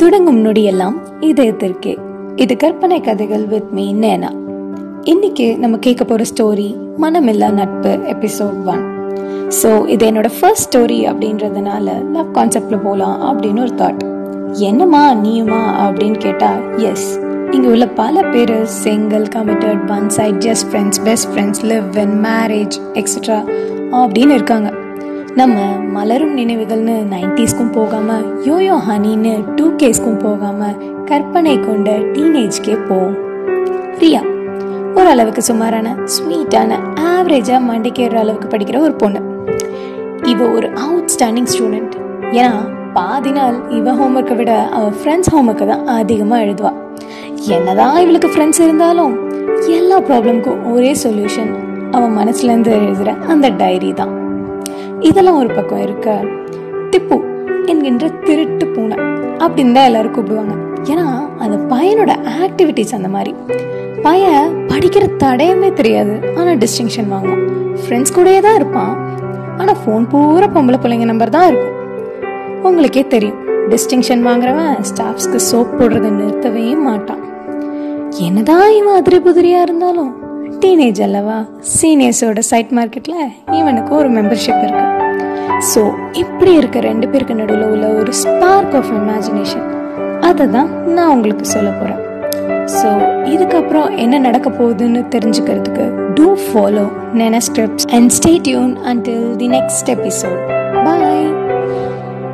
தொடங்கும் நொடியெல்லாம் இதயத்திற்கே. இது கற்பனை கதைகள் வித் மீ நேனா. இன்னைக்கு நம்ம கேட்க போற ஸ்டோரி மனமில்லா நட்பு எபிசோட் ஒன் ஸோ இது என்னோட ஃபர்ஸ்ட் ஸ்டோரி அப்படின்றதுனால லவ் கான்செப்ட்ல போகலாம் அப்படின்னு ஒரு தாட் என்னம்மா நீயுமா அப்படின்னு கேட்டா எஸ் இங்க உள்ள பல பேர் single committed one side just friends best friends live in marriage etcetera அப்படின்னு இருக்காங்க. நம்ம மலரும் நினைவுகள்னு நைன்டிஸ்க்கும் போகாம யோயோ ஹனின்னு டூ கேஸ்க்கும் போகாம கற்பனை கொண்ட டீனேஜ்க்கே போவோம். பிரியா ஓரளவுக்கு சுமாரான ஸ்வீட்டான ஆவரேஜா மண்டைக்கேற அளவுக்கு படிக்கிற ஒரு பொண்ணு. இவ ஒரு அவுட்ஸ்டாண்டிங் ஸ்டூடெண்ட் ஏன்னா பாதி நாள் இவ ஹோம்ஒர்க்கை விட அவ ஃப்ரெண்ட்ஸ் ஹோம்ஒர்க்கை தான் அதிகமாக எழுதுவா. என்னதான் இவளுக்கு ஃப்ரெண்ட்ஸ் இருந்தாலும் எல்லா ப்ராப்ளம்க்கும் ஒரே சொல்யூஷன் அவன் மனசுலேருந்து எழுதுகிற அந்த டைரி தான். இதெல்லாம் ஒரு பக்கம் இருக்க? திப்பு என்கின்ற திருட்டு பூனை அப்படின்னு தான் எல்லாரும் கூப்பிடுவாங்க. ஏன்னா அந்த பையனோட ஆக்டிவிட்டிஸ் அந்த மாதிரி. பையன் படிக்கிற தடையுமே தெரியாது. ஆனால் டிஸ்டிங்ஷன் வாங்குவான். ஃப்ரெண்ட்ஸ் கூடயே தான் இருப்பான். ஆனால் ஃபோன் பூரா பொம்பளை பிள்ளைங்க நம்பர் தான் இருக்கும். உங்களுக்கே தெரியும். டிஸ்டிங்ஷன் வாங்குறவன் ஸ்டாஃப்ஸ்க்கு சோப் போடுறதை நிறுத்தவே மாட்டான். என்னதான் இவன் அதிரி புதிரியா இருந்தாலும் டீனேஜ் அல்லவா? சீனியர்ஸோட சைட் மார்க்கெட்டில் இவனுக்கு ஒரு மெம்பர்ஷிப் இருக்கு. ஸோ இப்படி இருக்க ரெண்டு பேருக்கு நடுவில் உள்ள ஒரு ஸ்பார்க் ஆஃப் இமேஜினேஷன் அதை தான் நான் உங்களுக்கு சொல்ல போகிறேன் ஸோ இதுக்கப்புறம் என்ன நடக்க போகுதுன்னு தெரிஞ்சுக்கிறதுக்கு டூ ஃபாலோ நென scripts and stay tuned until the next episode bye